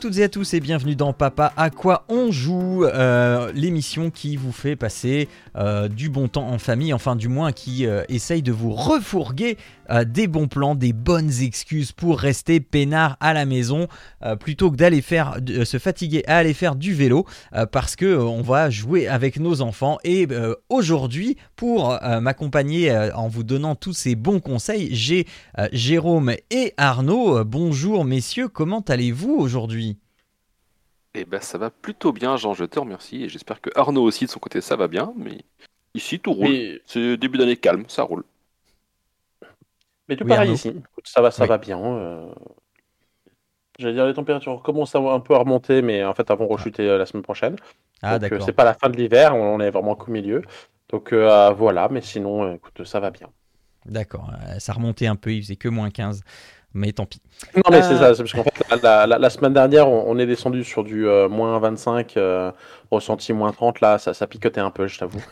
Toutes et à tous et bienvenue dans Papa à quoi on joue, euh, l'émission qui vous fait passer euh, du bon temps en famille, enfin du moins qui euh, essaye de vous refourguer des bons plans, des bonnes excuses pour rester peinard à la maison plutôt que d'aller faire se fatiguer à aller faire du vélo parce que on va jouer avec nos enfants et aujourd'hui pour m'accompagner en vous donnant tous ces bons conseils, j'ai Jérôme et Arnaud. bonjour messieurs, comment allez-vous aujourd'hui? Eh ben ça va plutôt bien, Jean, je te remercie. Et j'espère que Arnaud aussi de son côté ça va bien. Mais ici tout roule. C'est début d'année calme, ça roule. Mais tout pareil ici. ça va, ça va bien. Euh... J'allais dire les températures commencent un peu à remonter, mais en fait elles vont rechuter euh, la semaine prochaine. Ah euh, d'accord. c'est pas la fin de l'hiver, on est vraiment qu'au milieu. Donc euh, voilà, mais sinon, écoute, ça va bien. D'accord, ça remontait un peu, il faisait que moins 15 mais tant pis. Non, mais c'est ça, parce qu'en fait, la, semaine dernière, on, est descendu sur du euh, moins 25, euh, ressenti moins 30, là, ça, ça picotait un peu, je t'avoue.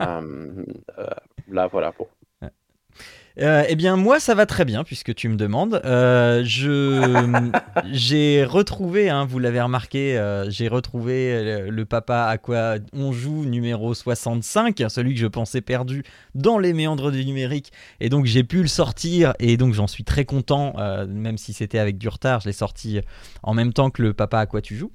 Euh, là, voilà, bon. Euh, eh bien, moi, ça va très bien, puisque tu me demandes. Euh, je j'ai retrouvé, hein, vous l'avez remarqué, euh, j'ai retrouvé le, papa à quoi on joue numéro 65, celui que je pensais perdu dans les méandres du numérique, et donc j'ai pu le sortir, et donc j'en suis très content, même si c'était avec du retard, je l'ai sorti en même temps que le papa à quoi tu joues.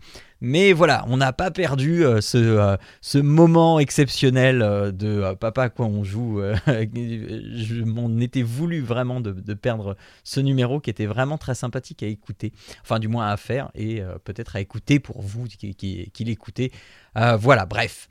Mais voilà, on n'a pas perdu euh, ce, euh, ce, moment exceptionnel euh, de papa quoi on joue. je m'en voulu vraiment de, perdre ce numéro qui était vraiment très sympathique à écouter, enfin du moins à faire et peut-être à écouter pour vous qui, qui, l'écoutez. voilà, bref.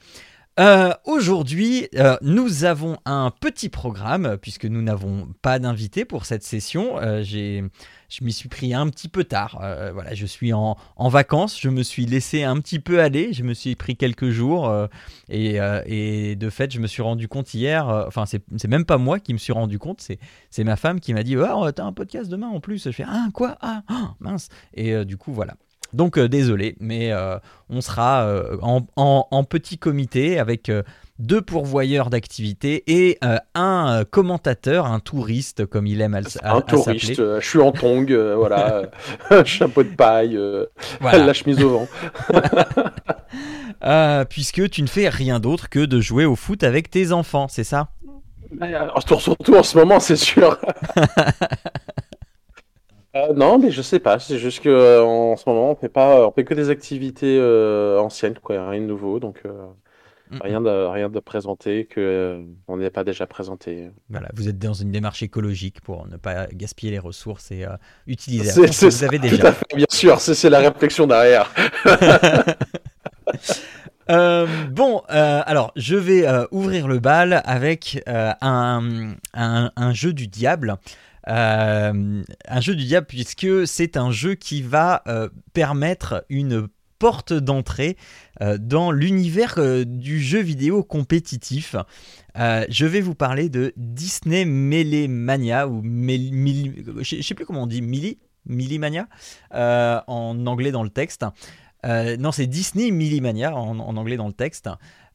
Aujourd'hui, nous avons un petit programme puisque nous n'avons pas d'invité pour cette session. J'ai je m'y suis pris un petit peu tard. Euh, voilà, je suis en, vacances, je me suis laissé un petit peu aller, je me suis pris quelques jours euh, euh, et, de fait, je me suis rendu compte hier, enfin, c'est même pas moi qui me suis rendu compte, c'est ma femme qui m'a dit oh, T'as un podcast demain en plus. Je fais Ah, quoi? Ah, oh, mince. Et du coup, voilà. Donc désolé, mais on sera en, en, petit comité avec deux pourvoyeurs d'activités et euh, un euh, commentateur, un touriste comme il aime à, à, Un touriste, euh, je suis en tong, voilà, chapeau de paille, la chemise au vent. puisque tu ne fais rien d'autre que de jouer au foot avec tes enfants, c'est ça? Surtout en ce moment, c'est sûr. Non, mais je sais pas. C'est juste que en ce moment, on fait pas, on fait que des activités anciennes, quoi, rien de nouveau. Donc, Rien de, rien de présenté que euh, on n'est pas déjà présenté. Voilà, vous êtes dans une démarche écologique pour ne pas gaspiller les ressources et euh, utiliser ce que vous avez déjà. bien sûr, c'est la réflexion derrière. Euh, bon, alors je vais ouvrir le bal avec un, un, jeu du diable. Un jeu du diable puisque c'est un jeu qui va permettre une porte d'entrée euh, dans l'univers euh, du jeu vidéo compétitif. Euh, je vais vous parler de Disney Melee Mania ou je sais plus comment on dit, Mili, Mania en anglais dans le texte. non, c'est Disney Millimania en, en anglais dans le texte.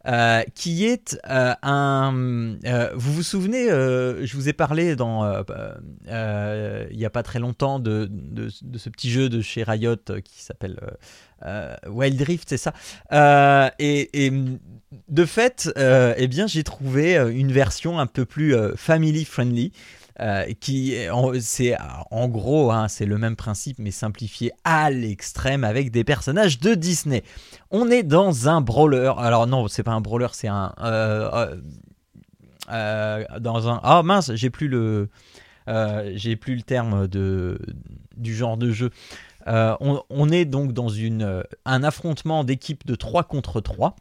Euh, qui est euh, un... Euh, vous vous souvenez, je vous ai parlé il n'y a pas très longtemps de, de, ce petit jeu de chez Riot qui s'appelle Wild Rift, c'est ça et, et, de fait, eh bien, j'ai trouvé une version un peu plus family friendly. Euh, qui c'est en gros hein, c'est le même principe mais simplifié à l'extrême avec des personnages de Disney. On est dans un brawler. Alors non, c'est pas un brawler, c'est un euh, euh, dans un ah mince, j'ai plus le j'ai plus le terme de du genre de jeu. On, on, est donc dans une, un affrontement d'équipe de 3 contre 3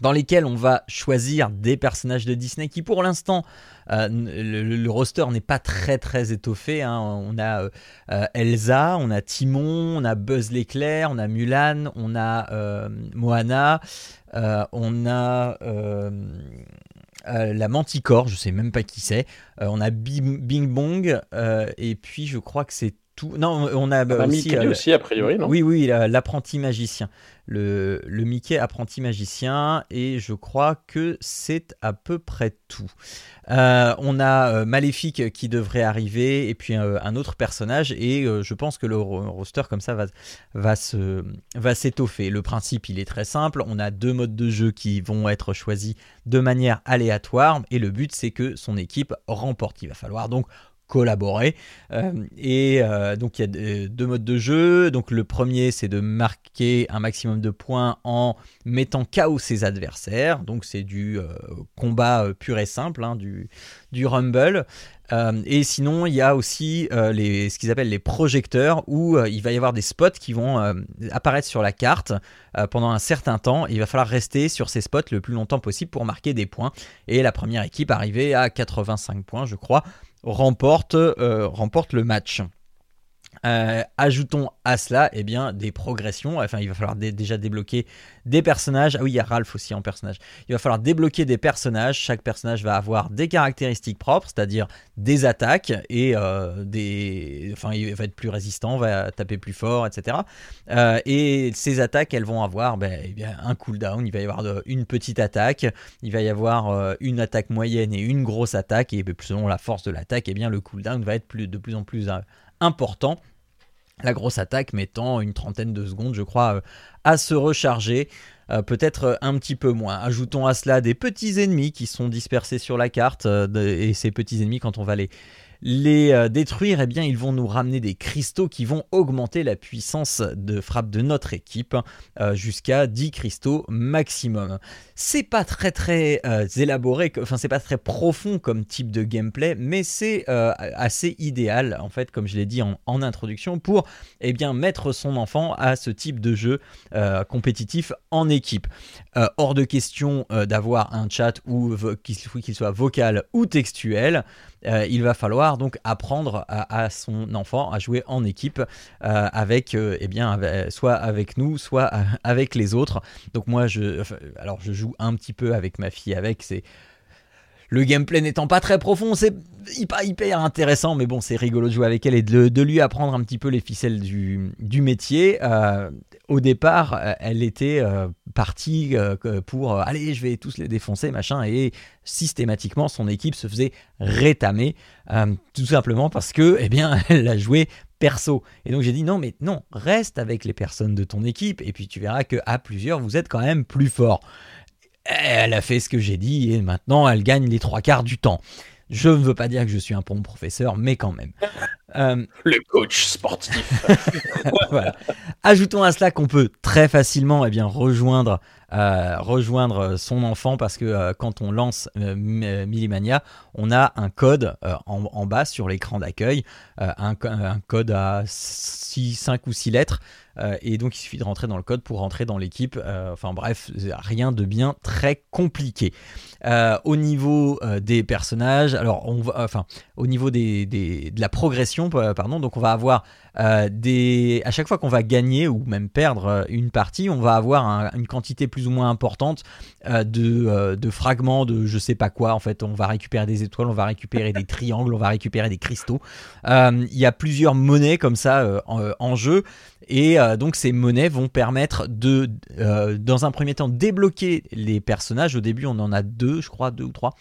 dans lesquels on va choisir des personnages de Disney qui pour l'instant euh, le, roster n'est pas très très étoffé. Hein. On a euh, Elsa, on a Timon, on a Buzz l'éclair, on a Mulan, on a euh, Moana, on a la Manticore, je sais même pas qui c'est. on a Bing Bong, et puis je crois que c'est tout. Non, on a bah, aussi, aussi, a priori, non? Oui, oui, l'apprenti magicien. Le, le, Mickey apprenti magicien, et je crois que c'est à peu près tout. Euh, on a euh, Maléfique qui devrait arriver, et puis euh, un autre personnage, et je pense que le roster comme ça va, va, se, va s'étoffer. Le principe, il est très simple, on a deux modes de jeu qui vont être choisis de manière aléatoire, et le but c'est que son équipe remporte. Il va falloir donc collaborer. Euh, et euh, donc il y a deux modes de jeu. Donc le premier c'est de marquer un maximum de points en mettant KO ses adversaires. Donc c'est du euh, combat pur et simple, hein, du, du Rumble. et sinon, il y a aussi les, ce qu'ils appellent les projecteurs, où il va y avoir des spots qui vont apparaître sur la carte pendant un certain temps. Il va falloir rester sur ces spots le plus longtemps possible pour marquer des points. Et la première équipe arrivée à 85 points, je crois, remporte, euh, remporte le match. Euh, ajoutons à cela eh bien, des progressions. Enfin, il va falloir déjà débloquer des personnages. Ah oui, il y a Ralph aussi en personnage. Il va falloir débloquer des personnages. Chaque personnage va avoir des caractéristiques propres, c'est-à-dire des attaques et euh, des. Enfin, il va être plus résistant, va taper plus fort, etc. Euh, et ces attaques, elles vont avoir ben, eh bien, un cooldown. Il va y avoir une petite attaque, il va y avoir une attaque moyenne et une grosse attaque. Et ben, selon la force de l'attaque, eh bien, le cooldown va être de plus en plus important. La grosse attaque mettant une trentaine de secondes, je crois, euh, à se recharger. Euh, peut-être euh, un petit peu moins. Ajoutons à cela des petits ennemis qui sont dispersés sur la carte. et ces petits ennemis, quand on va les, les euh, détruire, eh bien, ils vont nous ramener des cristaux qui vont augmenter la puissance de frappe de notre équipe euh, jusqu'à 10 cristaux maximum. C'est pas très très euh, élaboré, enfin c'est pas très profond comme type de gameplay, mais c'est assez idéal en fait, comme je l'ai dit en, introduction, pour eh bien mettre son enfant à ce type de jeu compétitif en équipe. hors de question d'avoir un chat ou qu'il soit vocal ou textuel. Euh, il va falloir donc apprendre à, son enfant à jouer en équipe euh, avec, euh, eh bien, soit avec nous, soit avec les autres. Donc moi, je, alors je joue un petit peu avec ma fille, avec c'est le gameplay n'étant pas très profond, c'est hyper, hyper intéressant, mais bon, c'est rigolo de jouer avec elle et de, lui apprendre un petit peu les ficelles du, métier. au départ, elle était partie pour allez, je vais tous les défoncer, machin, et systématiquement, son équipe se faisait rétamer, euh, tout simplement parce que, eh bien, elle a joué perso. Et donc j'ai dit non, mais non, reste avec les personnes de ton équipe, et puis tu verras que à plusieurs, vous êtes quand même plus fort. Elle a fait ce que j'ai dit, et maintenant, elle gagne les trois quarts du temps. Je ne veux pas dire que je suis un bon professeur, mais quand même. Euh, le coach sportif. voilà. Ajoutons à cela qu'on peut très facilement eh bien, rejoindre euh, rejoindre son enfant parce que euh, quand on lance Millimania, on a un code en, bas sur l'écran d'accueil, un, code à 6, 5 ou 6 lettres. Et donc il suffit de rentrer dans le code pour rentrer dans l'équipe. enfin bref, rien de bien très compliqué. au niveau des personnages, alors on va, enfin au niveau des, de la progression, pardon, donc on va avoir des, à chaque fois qu'on va gagner ou même perdre une partie, on va avoir une quantité plus ou moins importante euh, de, euh, de, fragments de je sais pas quoi. En fait, on va récupérer des étoiles, on va récupérer des triangles, on va récupérer des cristaux. Euh, il y a plusieurs monnaies comme ça en, jeu. Et donc ces monnaies vont permettre de, dans un premier temps, débloquer les personnages. Au début, on en a deux, je crois, deux ou trois.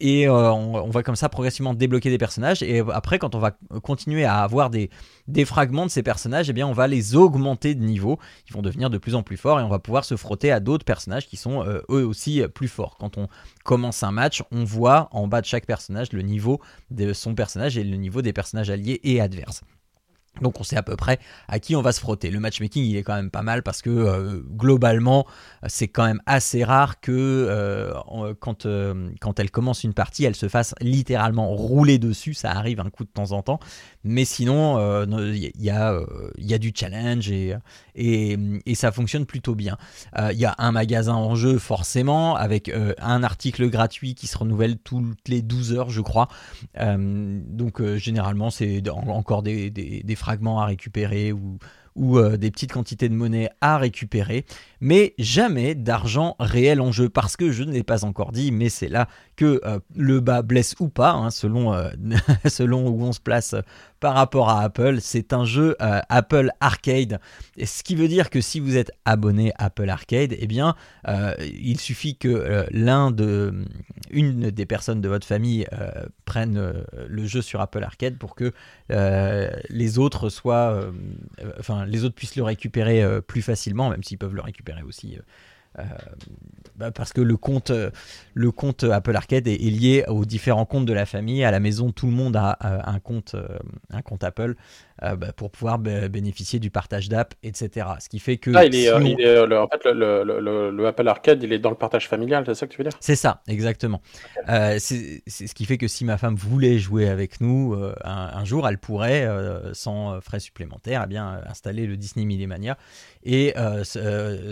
et on, va comme ça progressivement débloquer des personnages. Et après, quand on va continuer à avoir des, des fragments de ces personnages, eh bien, on va les augmenter de niveau. Ils vont devenir de plus en plus forts et on va pouvoir se frotter à d'autres personnages qui sont euh, eux aussi plus forts. Quand on commence un match, on voit en bas de chaque personnage le niveau de son personnage et le niveau des personnages alliés et adverses. Donc on sait à peu près à qui on va se frotter. Le matchmaking il est quand même pas mal parce que euh, globalement c'est quand même assez rare que euh, quand, euh, quand elle commence une partie elle se fasse littéralement rouler dessus. Ça arrive un coup de temps en temps. Mais sinon il y, a, y a du challenge et, et, ça fonctionne plutôt bien. Il y a un magasin en jeu forcément avec un article gratuit qui se renouvelle toutes les 12 heures je crois. donc généralement c'est encore des, des, des fragments à récupérer ou, ou des petites quantités de monnaie à récupérer, mais jamais d'argent réel en jeu, parce que je ne l'ai pas encore dit, mais c'est là que le bas blesse ou pas, hein, selon, selon où on se place par rapport à Apple. C'est un jeu euh, Apple Arcade, ce qui veut dire que si vous êtes abonné Apple Arcade, eh bien, euh, il suffit que euh, l'un de, une des personnes de votre famille prenne le jeu sur Apple Arcade pour que les autres soient, enfin, les autres puissent le récupérer plus facilement, même s'ils peuvent le récupérer aussi euh, bah, parce que le compte, le compte Apple Arcade est, lié aux différents comptes de la famille. À la maison, tout le monde a euh, un compte, euh, un compte Apple. Euh, bah, pour pouvoir bénéficier du partage d'app, etc. Ce qui fait que. Ah, il est, euh, euh, le, en fait, le, Apple Arcade, il est dans le partage familial, c'est ça que tu veux dire? C'est ça, exactement. c'est ce qui fait que si ma femme voulait jouer avec nous un, jour, elle pourrait, sans frais supplémentaires, eh bien, installer le Disney Mania et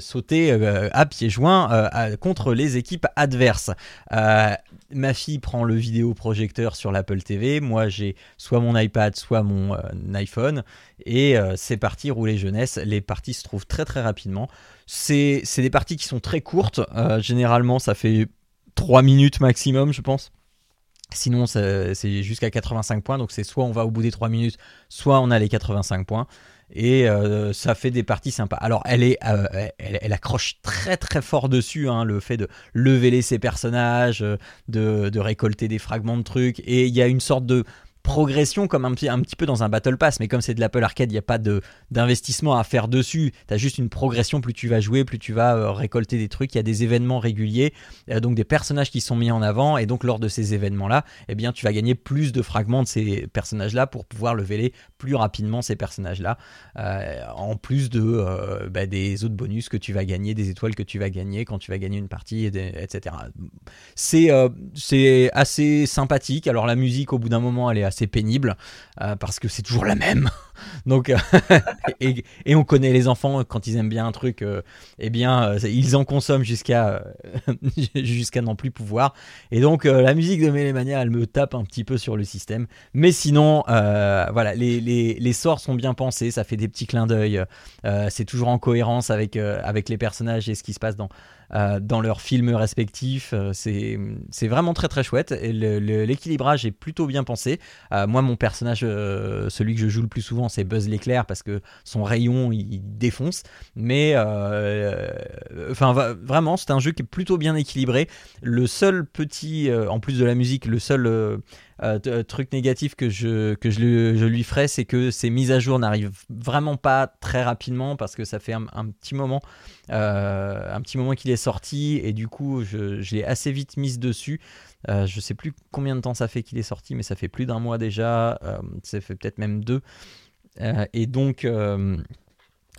sauter à pieds joints contre les équipes adverses. ma fille prend le vidéoprojecteur sur l'Apple TV. Moi, j'ai soit mon iPad, soit mon iPhone et euh, c'est parti, rouler jeunesse. Les parties se trouvent très très rapidement. C'est des parties qui sont très courtes. Euh, généralement, ça fait 3 minutes maximum, je pense. Sinon, c'est jusqu'à 85 points. Donc, c'est soit on va au bout des 3 minutes, soit on a les 85 points. Et euh, ça fait des parties sympas. Alors, elle, est, elle, accroche très très fort dessus, hein, le fait de lever ses personnages, de, de, récolter des fragments de trucs. Et il y a une sorte de progression comme un petit, un petit peu dans un Battle Pass, mais comme c'est de l'Apple Arcade, il n'y a pas d'investissement à faire dessus. Tu as juste une progression, plus tu vas jouer, plus tu vas euh, récolter des trucs. Il y a des événements réguliers, euh, donc des personnages qui sont mis en avant, et donc lors de ces événements-là, eh bien, tu vas gagner plus de fragments de ces personnages-là pour pouvoir leveler plus rapidement ces personnages-là, euh, en plus de bah, des autres bonus que tu vas gagner, des étoiles que tu vas gagner quand tu vas gagner une partie, etc. C'est c'est assez sympathique. Alors la musique, au bout d'un moment, elle est assez c'est pénible euh, parce que c'est toujours la même. Donc, euh, et, on connaît les enfants quand ils aiment bien un truc, euh, eh bien, ils en consomment jusqu'à jusqu'à n'en plus pouvoir. Et donc, la musique de Mélémania, elle me tape un petit peu sur le système. Mais sinon, voilà, les, sorts sont bien pensés, ça fait des petits clins d'œil. c'est toujours en cohérence avec, les personnages et ce qui se passe dans, euh, leurs films respectifs. Euh, c'est vraiment très très chouette. Et l'équilibrage est plutôt bien pensé. Euh, moi, mon personnage, celui que je joue le plus souvent, c'est Buzz l'éclair parce que son rayon il défonce. Mais enfin, vraiment, c'est un jeu qui est plutôt bien équilibré. Le seul petit, en plus de la musique, le seul euh, euh, truc négatif que je, que je, lui, je lui ferai, c'est que ces mises à jour n'arrivent vraiment pas très rapidement parce que ça fait un, petit moment, euh, un petit moment qu'il est sorti et du coup je l'ai assez vite mise dessus. je sais plus combien de temps ça fait qu'il est sorti, mais ça fait plus d'un mois déjà. ça fait peut-être même deux. Et donc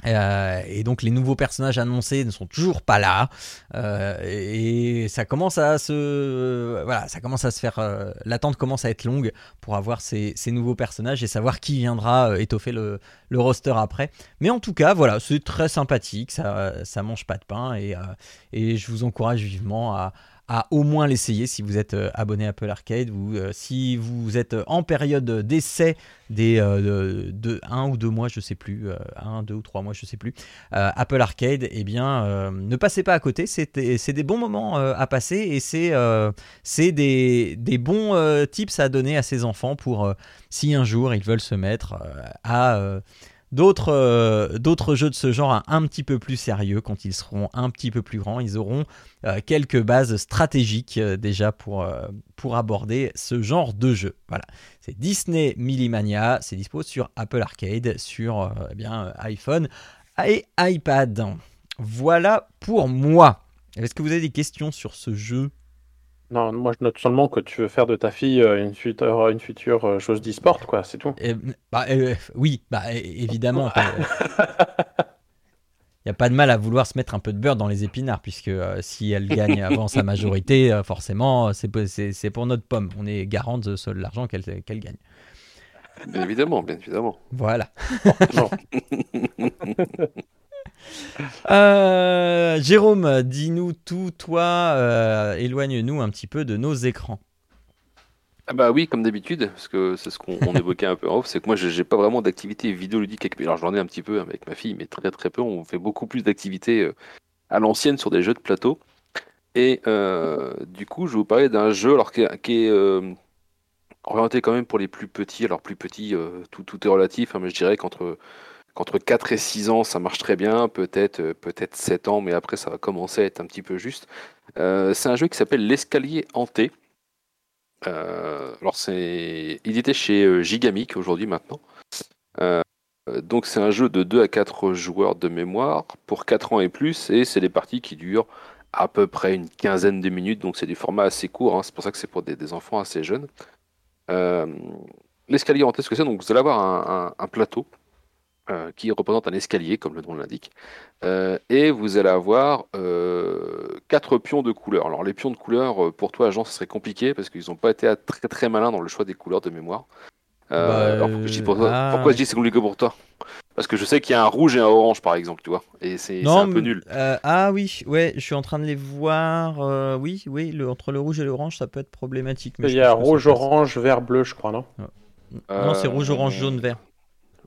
euh, et donc les nouveaux personnages annoncés ne sont toujours pas là. Euh, et ça commence à se voilà ça commence à se faire euh, l'attente commence à être longue pour avoir ces, nouveaux personnages et savoir qui viendra étoffer le, le, roster après. Mais en tout cas voilà c'est très sympathique ça ça mange pas de pain et, et je vous encourage vivement à au moins l'essayer si vous êtes euh, abonné à Apple Arcade ou euh, si vous êtes en période d'essai des euh, de, un ou deux mois, je sais plus, un, deux ou trois mois, je sais plus. Apple Arcade, eh bien, ne passez pas à côté. C'est des bons moments à passer et c'est c'est des, des, bons tips à donner à ses enfants pour si un jour ils veulent se mettre à D'autres, euh, d'autres jeux de ce genre un, petit peu plus sérieux, quand ils seront un petit peu plus grands, ils auront euh, quelques bases stratégiques euh, déjà pour, pour aborder ce genre de jeu. Voilà, c'est Disney Millimania, c'est dispo sur Apple Arcade, sur eh bien, iPhone et iPad. Voilà pour moi. Est-ce que vous avez des questions sur ce jeu? Non, moi je note seulement que tu veux faire de ta fille euh, une future, une future euh, chose d'e-sport, quoi, c'est tout. bah, euh, oui, bah, évidemment. Il n'y a pas de mal à vouloir se mettre un peu de beurre dans les épinards, puisque si elle gagne avant sa majorité, forcément, c'est pour notre pomme. On est garant de l'argent qu'elle gagne. Bien évidemment, bien évidemment. Voilà. Euh, Jérôme, dis-nous tout, toi, euh, éloigne-nous un petit peu de nos écrans. ah bah oui, comme d'habitude, parce que c'est ce qu'on évoquait un peu en off, c'est que moi j'ai pas vraiment d'activité vidéoludique. Alors j'en ai un petit peu avec ma fille, mais très très peu. On fait beaucoup plus d'activités euh, à l'ancienne sur des jeux de plateau. Et du coup, je vais vous parler d'un jeu alors qui est, orienté quand même pour les plus petits. Alors plus petits, tout, tout est relatif, hein, mais je dirais qu'entre qu'entre 4 et 6 ans, ça marche très bien, peut-être peut-être 7 ans, mais après ça va commencer à être un petit peu juste. c'est un jeu qui s'appelle L'escalier hanté. Euh, alors c'est, il était chez euh, Gigamic aujourd'hui maintenant. Euh, donc c'est un jeu de 2 à 4 joueurs de mémoire pour 4 ans et plus et c'est des parties qui durent à peu près une quinzaine de minutes donc c'est du format assez court, hein. c'est pour ça que c'est pour des, enfants assez jeunes. L'escalier test, ce que c'est, donc vous allez avoir un plateau euh, qui représente un escalier, comme le nom l'indique. Euh, et vous allez avoir euh, quatre pions de couleur. Alors les pions de couleur, pour toi, agent, ce serait compliqué parce qu'ils n'ont pas été très très malins dans le choix des couleurs de mémoire. Bah, alors, pourquoi, je dis pourquoi je dis c'est compliqué pour toi? Parce que je sais qu'il y a un rouge et un orange, par exemple, tu vois. Et c'est un peu nul. ah oui, ouais, je suis en train de les voir. oui, oui, le, entre le rouge et l'orange, ça peut être problématique. Il y a rouge, orange, vert, bleu, je crois, non? Non, c'est rouge, orange, jaune, vert.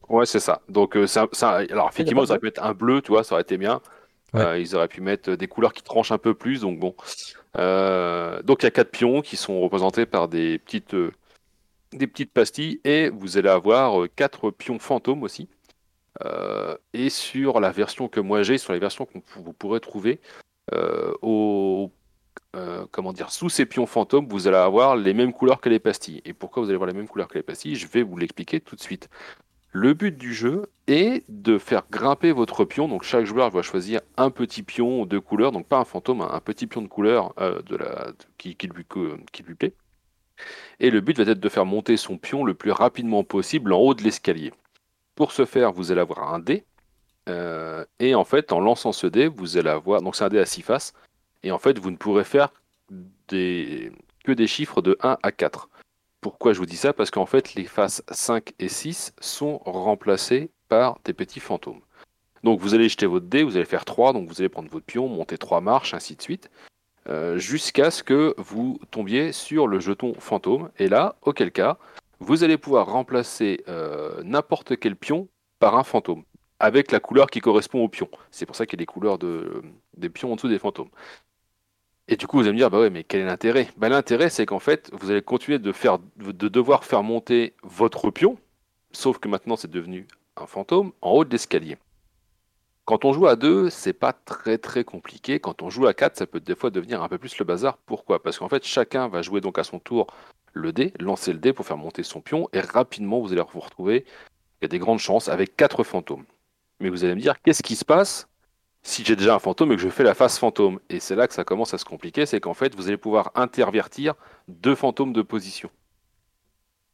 Ouais, c'est ça. Donc, euh, ça, alors effectivement, ils auraient pu mettre un bleu, tu vois, ça aurait été bien. Euh, ils auraient pu mettre des couleurs qui tranchent un peu plus, donc bon. Euh, donc, il y a quatre pions qui sont représentés par des petites, des petites pastilles, et vous allez avoir quatre pions fantômes aussi. et sur la version que moi j'ai, sur les versions que vous pourrez trouver, au, comment dire, sous ces pions fantômes, vous allez avoir les mêmes couleurs que les pastilles. Et pourquoi vous allez avoir les mêmes couleurs que les pastilles Je vais vous l'expliquer tout de suite. Le but du jeu est de faire grimper votre pion. Donc chaque joueur va choisir un petit pion de couleur, donc pas un fantôme, un petit pion de couleur euh, de la, qui, lui, plaît. Et le but va être de faire monter son pion le plus rapidement possible en haut de l'escalier. Pour ce faire, vous allez avoir un dé. Euh, et en fait, en lançant ce dé, vous allez avoir. Donc c'est un dé à 6 faces. Et en fait, vous ne pourrez faire que des chiffres de 1 à 4. Pourquoi je vous dis ça? Parce qu'en fait, les faces 5 et 6 sont remplacées par des petits fantômes. Donc vous allez jeter votre dé, vous allez faire 3, donc vous allez prendre votre pion, monter 3 marches, ainsi de suite, euh, jusqu'à ce que vous tombiez sur le jeton fantôme. Et là, auquel cas, vous allez pouvoir remplacer euh, n'importe quel pion par un fantôme, avec la couleur qui correspond au pion. C'est pour ça qu'il y a des couleurs de, des pions en dessous des fantômes. Et du coup, vous allez me dire, bah ouais, mais quel est l'intérêt? Bah, L'intérêt, c'est qu'en fait, vous allez continuer de, devoir faire monter votre pion, sauf que maintenant, c'est devenu un fantôme, en haut de l'escalier. Quand on joue à deux, c'est pas très très compliqué. Quand on joue à quatre, ça peut des fois devenir un peu plus le bazar. Pourquoi? Parce qu'en fait, chacun va jouer donc à son tour le dé, lancer le dé pour faire monter son pion, et rapidement, vous allez vous retrouver, il y a des grandes chances, avec quatre fantômes. Mais vous allez me dire, qu'est-ce qui se passe? Si j'ai déjà un fantôme et que je fais la face fantôme. Et c'est là que ça commence à se compliquer, c'est qu'en fait, vous allez pouvoir intervertir deux fantômes de position.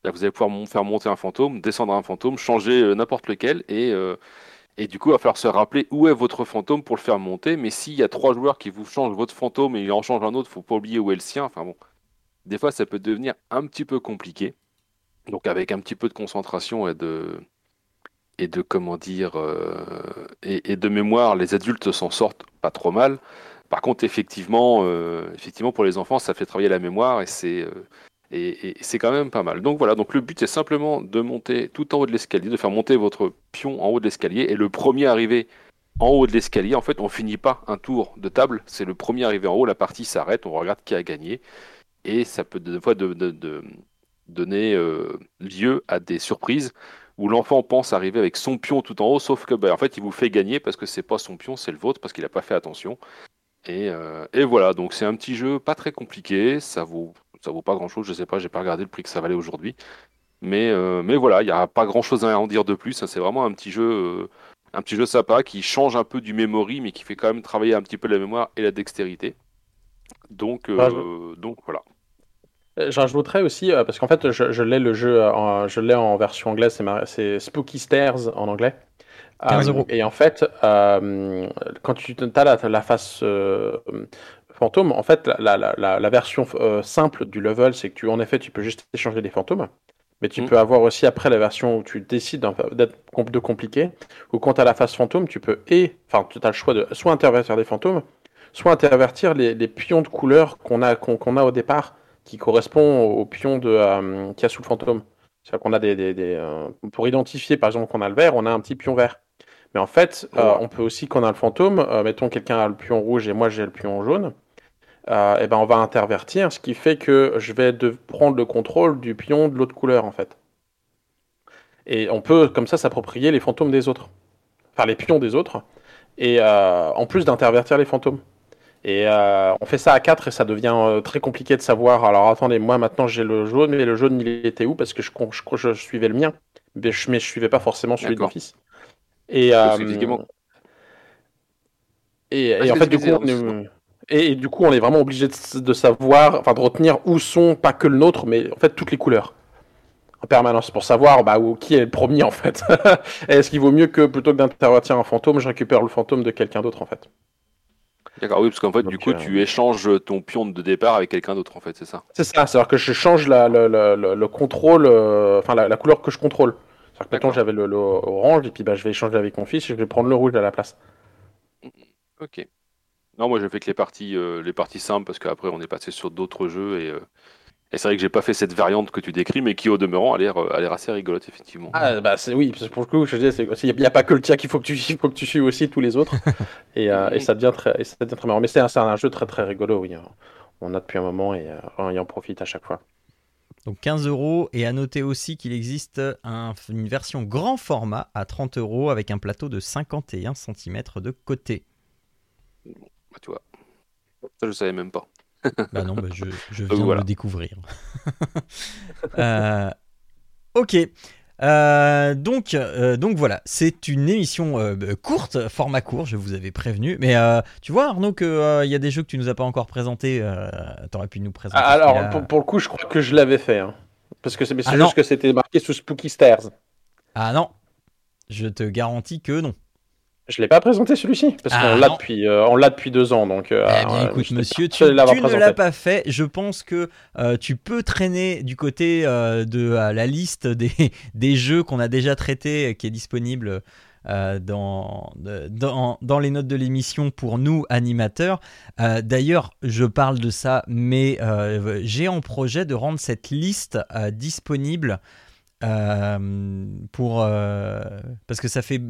Là, vous allez pouvoir faire monter un fantôme, descendre un fantôme, changer euh, n'importe lequel, et, euh, et du coup, il va falloir se rappeler où est votre fantôme pour le faire monter. Mais s'il y a trois joueurs qui vous changent votre fantôme et il en change un autre, faut pas oublier où est le sien. Enfin bon, des fois, ça peut devenir un petit peu compliqué. Donc, avec un petit peu de concentration et de, et de comment dire euh, et, de mémoire, les adultes s'en sortent pas trop mal. Par contre, effectivement, euh, effectivement, pour les enfants, ça fait travailler la mémoire et c'est euh, et, c'est quand même pas mal. Donc voilà, donc le but c'est simplement de monter tout en haut de l'escalier, de faire monter votre pion en haut de l'escalier et le premier arrivé en haut de l'escalier, en fait, on finit pas un tour de table, c'est le premier arrivé en haut, la partie s'arrête, on regarde qui a gagné et ça peut des fois donner lieu à des surprises où l'enfant pense arriver avec son pion tout en haut, sauf que bah, en fait il vous fait gagner parce que c'est pas son pion, c'est le vôtre parce qu'il n'a pas fait attention. Et, euh, et voilà, donc c'est un petit jeu pas très compliqué, ça vaut ça vaut pas grand chose, je sais pas, j'ai pas regardé le prix que ça valait aujourd'hui. Mais, euh, mais voilà, il n'y a pas grand chose à en dire de plus, c'est vraiment un petit jeu euh, un petit jeu sympa qui change un peu du memory mais qui fait quand même travailler un petit peu la mémoire et la dextérité. Donc, ah, donc voilà. Euh, j'ajouterais aussi, euh, parce qu'en fait, je, l'ai le jeu, en, je l'ai en version anglaise, c'est Spooky Stairs en anglais. 15 euros. Et en fait, quand tu as la, la face fantôme, en fait, la, la, la version simple du level, c'est que tu, en effet, tu peux juste échanger des fantômes. Mais tu mm. peux avoir aussi après la version où tu décides d'être de compliqué, ou quand tu as la face fantôme, tu peux et, enfin, tu as le choix de soit intervertir des fantômes, soit intervertir les, les pions de couleur qu'on a, qu'on a au départ qui correspond au pion de, euh, qu'il y a sous le fantôme. C'est-à-dire qu'on a des, des, euh, pour identifier par exemple qu'on a le vert, on a un petit pion vert. Mais en fait, on peut aussi qu'on a le fantôme, mettons quelqu'un a le pion rouge et moi j'ai le pion jaune, et ben on va intervertir, ce qui fait que je vais de prendre le contrôle du pion de l'autre couleur en fait. Et on peut comme ça s'approprier les fantômes des autres, enfin les pions des autres, et en plus d'intervertir les fantômes. Et euh, on fait ça à 4 et ça devient euh, très compliqué de savoir. Alors attendez, moi maintenant j'ai le jaune, mais le jaune il était où? Parce que je, je, je, suivais le mien, mais je, mais je suivais pas forcément celui de mon fils. Et, euh, et, et en fait, du coup, on est, et, du coup, on est vraiment obligé de, savoir, enfin de retenir où sont pas que le nôtre, mais en fait toutes les couleurs en permanence pour savoir bah, où, qui est le premier en fait. Est-ce qu'il vaut mieux que plutôt que d'intervertir un fantôme, je récupère le fantôme de quelqu'un d'autre en fait D'accord, oui, parce qu'en fait, du coup, tu euh, échanges ton pion de départ avec quelqu'un d'autre, en fait, c'est ça? C'est ça, c'est-à-dire que je change la, le, contrôle, euh, enfin la, couleur que je contrôle. C'est-à-dire que maintenant j'avais le, orange, et puis bah, je vais échanger avec mon fils, et je vais prendre le rouge à la place. Ok. Non, moi j'ai fait que les parties, euh, les parties simples, parce qu'après on est passé sur d'autres jeux, et et c'est vrai que j'ai pas fait cette variante que tu décris, mais qui au demeurant a l'air, a l'air assez rigolote, effectivement. Ah, bah c'est, oui, pour le coup, je dis, il n'y a, pas que le tien qu'il faut que tu suives, faut que tu suives aussi tous les autres. et, euh, et, ça devient très, et ça devient très marrant. Mais c'est un, un, jeu très très rigolo, oui. Hein. On a depuis un moment et euh, on en profite à chaque fois. Donc 15 euros et à noter aussi qu'il existe une version grand format à 30 euros avec un plateau de 51 cm de côté. Bah, tu vois, ça je savais même pas bah non, bah je, je, viens de le découvrir. Euh, ok. Euh, donc, euh, donc voilà, c'est une émission courte, format court, je vous avais prévenu. Mais tu vois, Arnaud, qu'il il y a des jeux que tu nous as pas encore présentés. tu aurais pu nous présenter. Ah, alors, pour, le coup, je crois que je l'avais fait. Hein. Parce que c'est ah juste que c'était marqué sous Spooky Stairs. Ah non, je te garantis que non. Je l'ai pas présenté celui-ci parce qu'on ah, l'a depuis, euh, on l'a depuis deux ans donc. Euh, eh bien, écoute, monsieur, tu, ne l'as pas fait. Je pense que euh, tu peux traîner du côté de la liste des, des jeux qu'on a déjà traités, qui est disponible dans, dans, dans, les notes de l'émission pour nous animateurs. D'ailleurs, je parle de ça, mais j'ai en projet de rendre cette liste disponible euh, pour, euh, parce que ça fait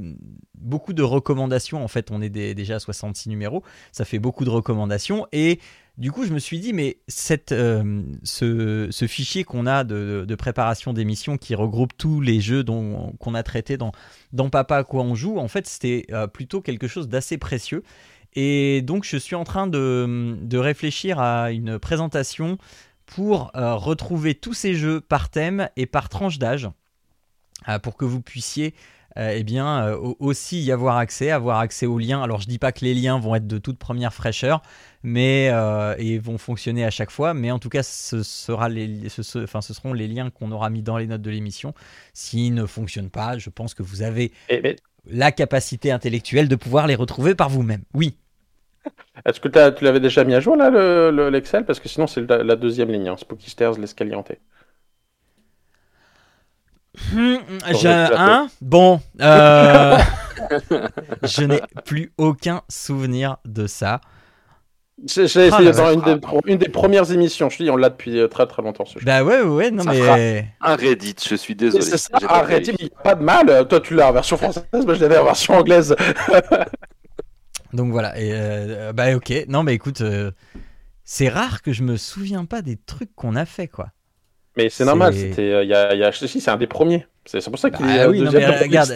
beaucoup de recommandations. En fait, on est déjà à 66 numéros. Ça fait beaucoup de recommandations. Et du coup, je me suis dit, mais cette, euh, ce, fichier qu'on a de, préparation d'émissions qui regroupe tous les jeux qu'on a traités dans, dans Papa à quoi on joue, en fait, c'était plutôt quelque chose d'assez précieux. Et donc, je suis en train de, de réfléchir à une présentation pour euh, retrouver tous ces jeux par thème et par tranche d'âge, euh, pour que vous puissiez euh, eh bien, aussi y avoir accès, avoir accès aux liens. Alors je dis pas que les liens vont être de toute première fraîcheur, mais et vont fonctionner à chaque fois, mais en tout cas ce, sera les, ce, enfin, ce seront les liens qu'on aura mis dans les notes de l'émission. S'ils ne fonctionnent pas, je pense que vous avez eh ben la capacité intellectuelle de pouvoir les retrouver par vous-même. Oui. Est-ce que tu l'avais déjà mis à jour là, l'Excel? Parce que sinon, c'est la, deuxième ligne, hein. Spooky Stairs, l'escalier hanté. Hmm, j'ai un. Bon. Euh, je n'ai plus aucun souvenir de ça. J'ai essayé ah, dans une des, premières émissions. Je dis, on l'a depuis euh, très très longtemps. Ce jeu. Bah ouais, ouais, non mais. Un Reddit, je suis désolé. C'est ça, un Reddit, mais pas de mal. Toi, tu l'as en version française, moi je l'avais en version anglaise. Donc voilà, et euh, bah ok, non mais écoute, euh, c'est rare que je me souviens pas des trucs qu'on a fait quoi. Mais c'est normal, c'était, euh, il y, a, c'est un des premiers. C'est pour ça qu'il bah, oui, non, mais regarde,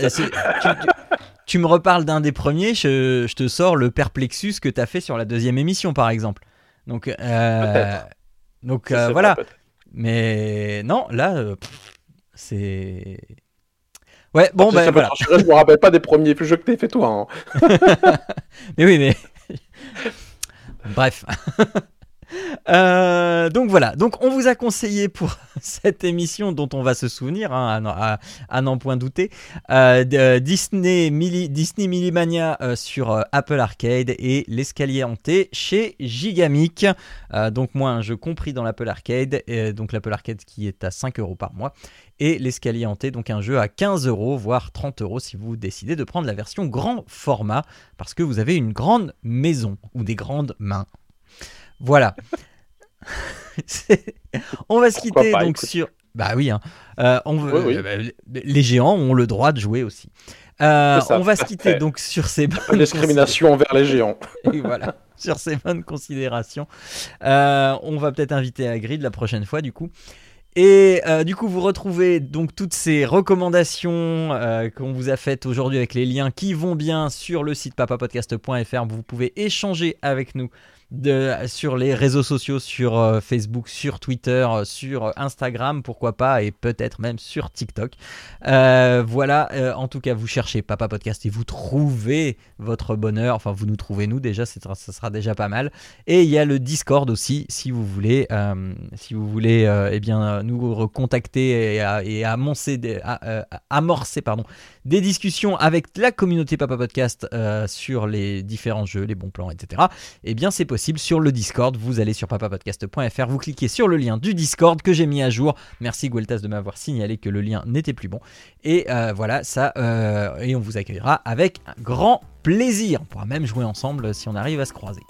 tu, me reparles d'un des premiers, je, te sors le perplexus que tu as fait sur la deuxième émission par exemple. Donc, donc voilà. Mais non, là, c'est Ouais, bon, ben voilà. Je me rappelle pas des premiers jeux que t'as fait toi. Hein. mais oui, mais. Bref. Euh, donc voilà, donc on vous a conseillé pour cette émission dont on va se souvenir, hein, à, n'en point douter, euh, euh, Disney, Mili, Disney Millimania sur Apple Arcade et l'escalier hanté chez Gigamic. donc moi un jeu compris dans l'Apple Arcade, donc l'Apple Arcade qui est à 5 euros par mois, et l'escalier hanté, donc un jeu à 15 euros, voire 30 euros si vous décidez de prendre la version grand format, parce que vous avez une grande maison ou des grandes mains. Voilà. on va se quitter donc sur. Bah oui, hein. Euh, on veut... Bah, les géants ont le droit de jouer aussi. Euh, on va se quitter donc sur ces bonnes discrimination envers les géants. Et voilà, sur ces bonnes considérations. Euh, on va peut-être inviter Agrid la prochaine fois du coup. Et du coup, vous retrouvez donc toutes ces recommandations qu'on vous a faites aujourd'hui avec les liens qui vont bien sur le site papapodcast.fr. Vous pouvez échanger avec nous sur les réseaux sociaux, sur euh, Facebook, sur Twitter, euh, sur Instagram, pourquoi pas, et peut-être même sur TikTok. Euh, voilà, en tout cas, vous cherchez Papa Podcast et vous trouvez votre bonheur. Enfin, vous nous trouvez nous déjà, ça sera déjà pas mal. Et il y a le Discord aussi, si vous voulez, si eh bien, nous recontacter et, amorcer, pardon, des discussions avec la communauté Papa Podcast sur les différents jeux, les bons plans, etc. Eh bien, c'est possible sur le Discord. Vous allez sur papapodcast.fr, vous cliquez sur le lien du Discord que j'ai mis à jour. Merci Gueltas de m'avoir signalé que le lien n'était plus bon. Et euh, voilà, ça, euh, et on vous accueillera avec un grand plaisir. On pourra même jouer ensemble si on arrive à se croiser.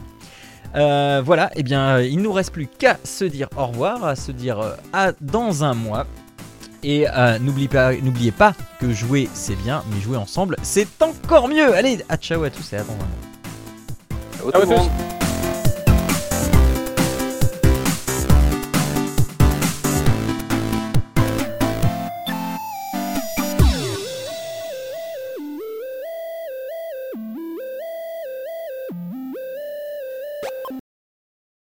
Euh, voilà, et eh bien, il nous reste plus qu'à se dire au revoir, à se dire à dans un mois. Et n'oubliez pas, pas que jouer c'est bien, mais jouer ensemble c'est encore mieux. Allez, à ciao à tous et à dans un mois.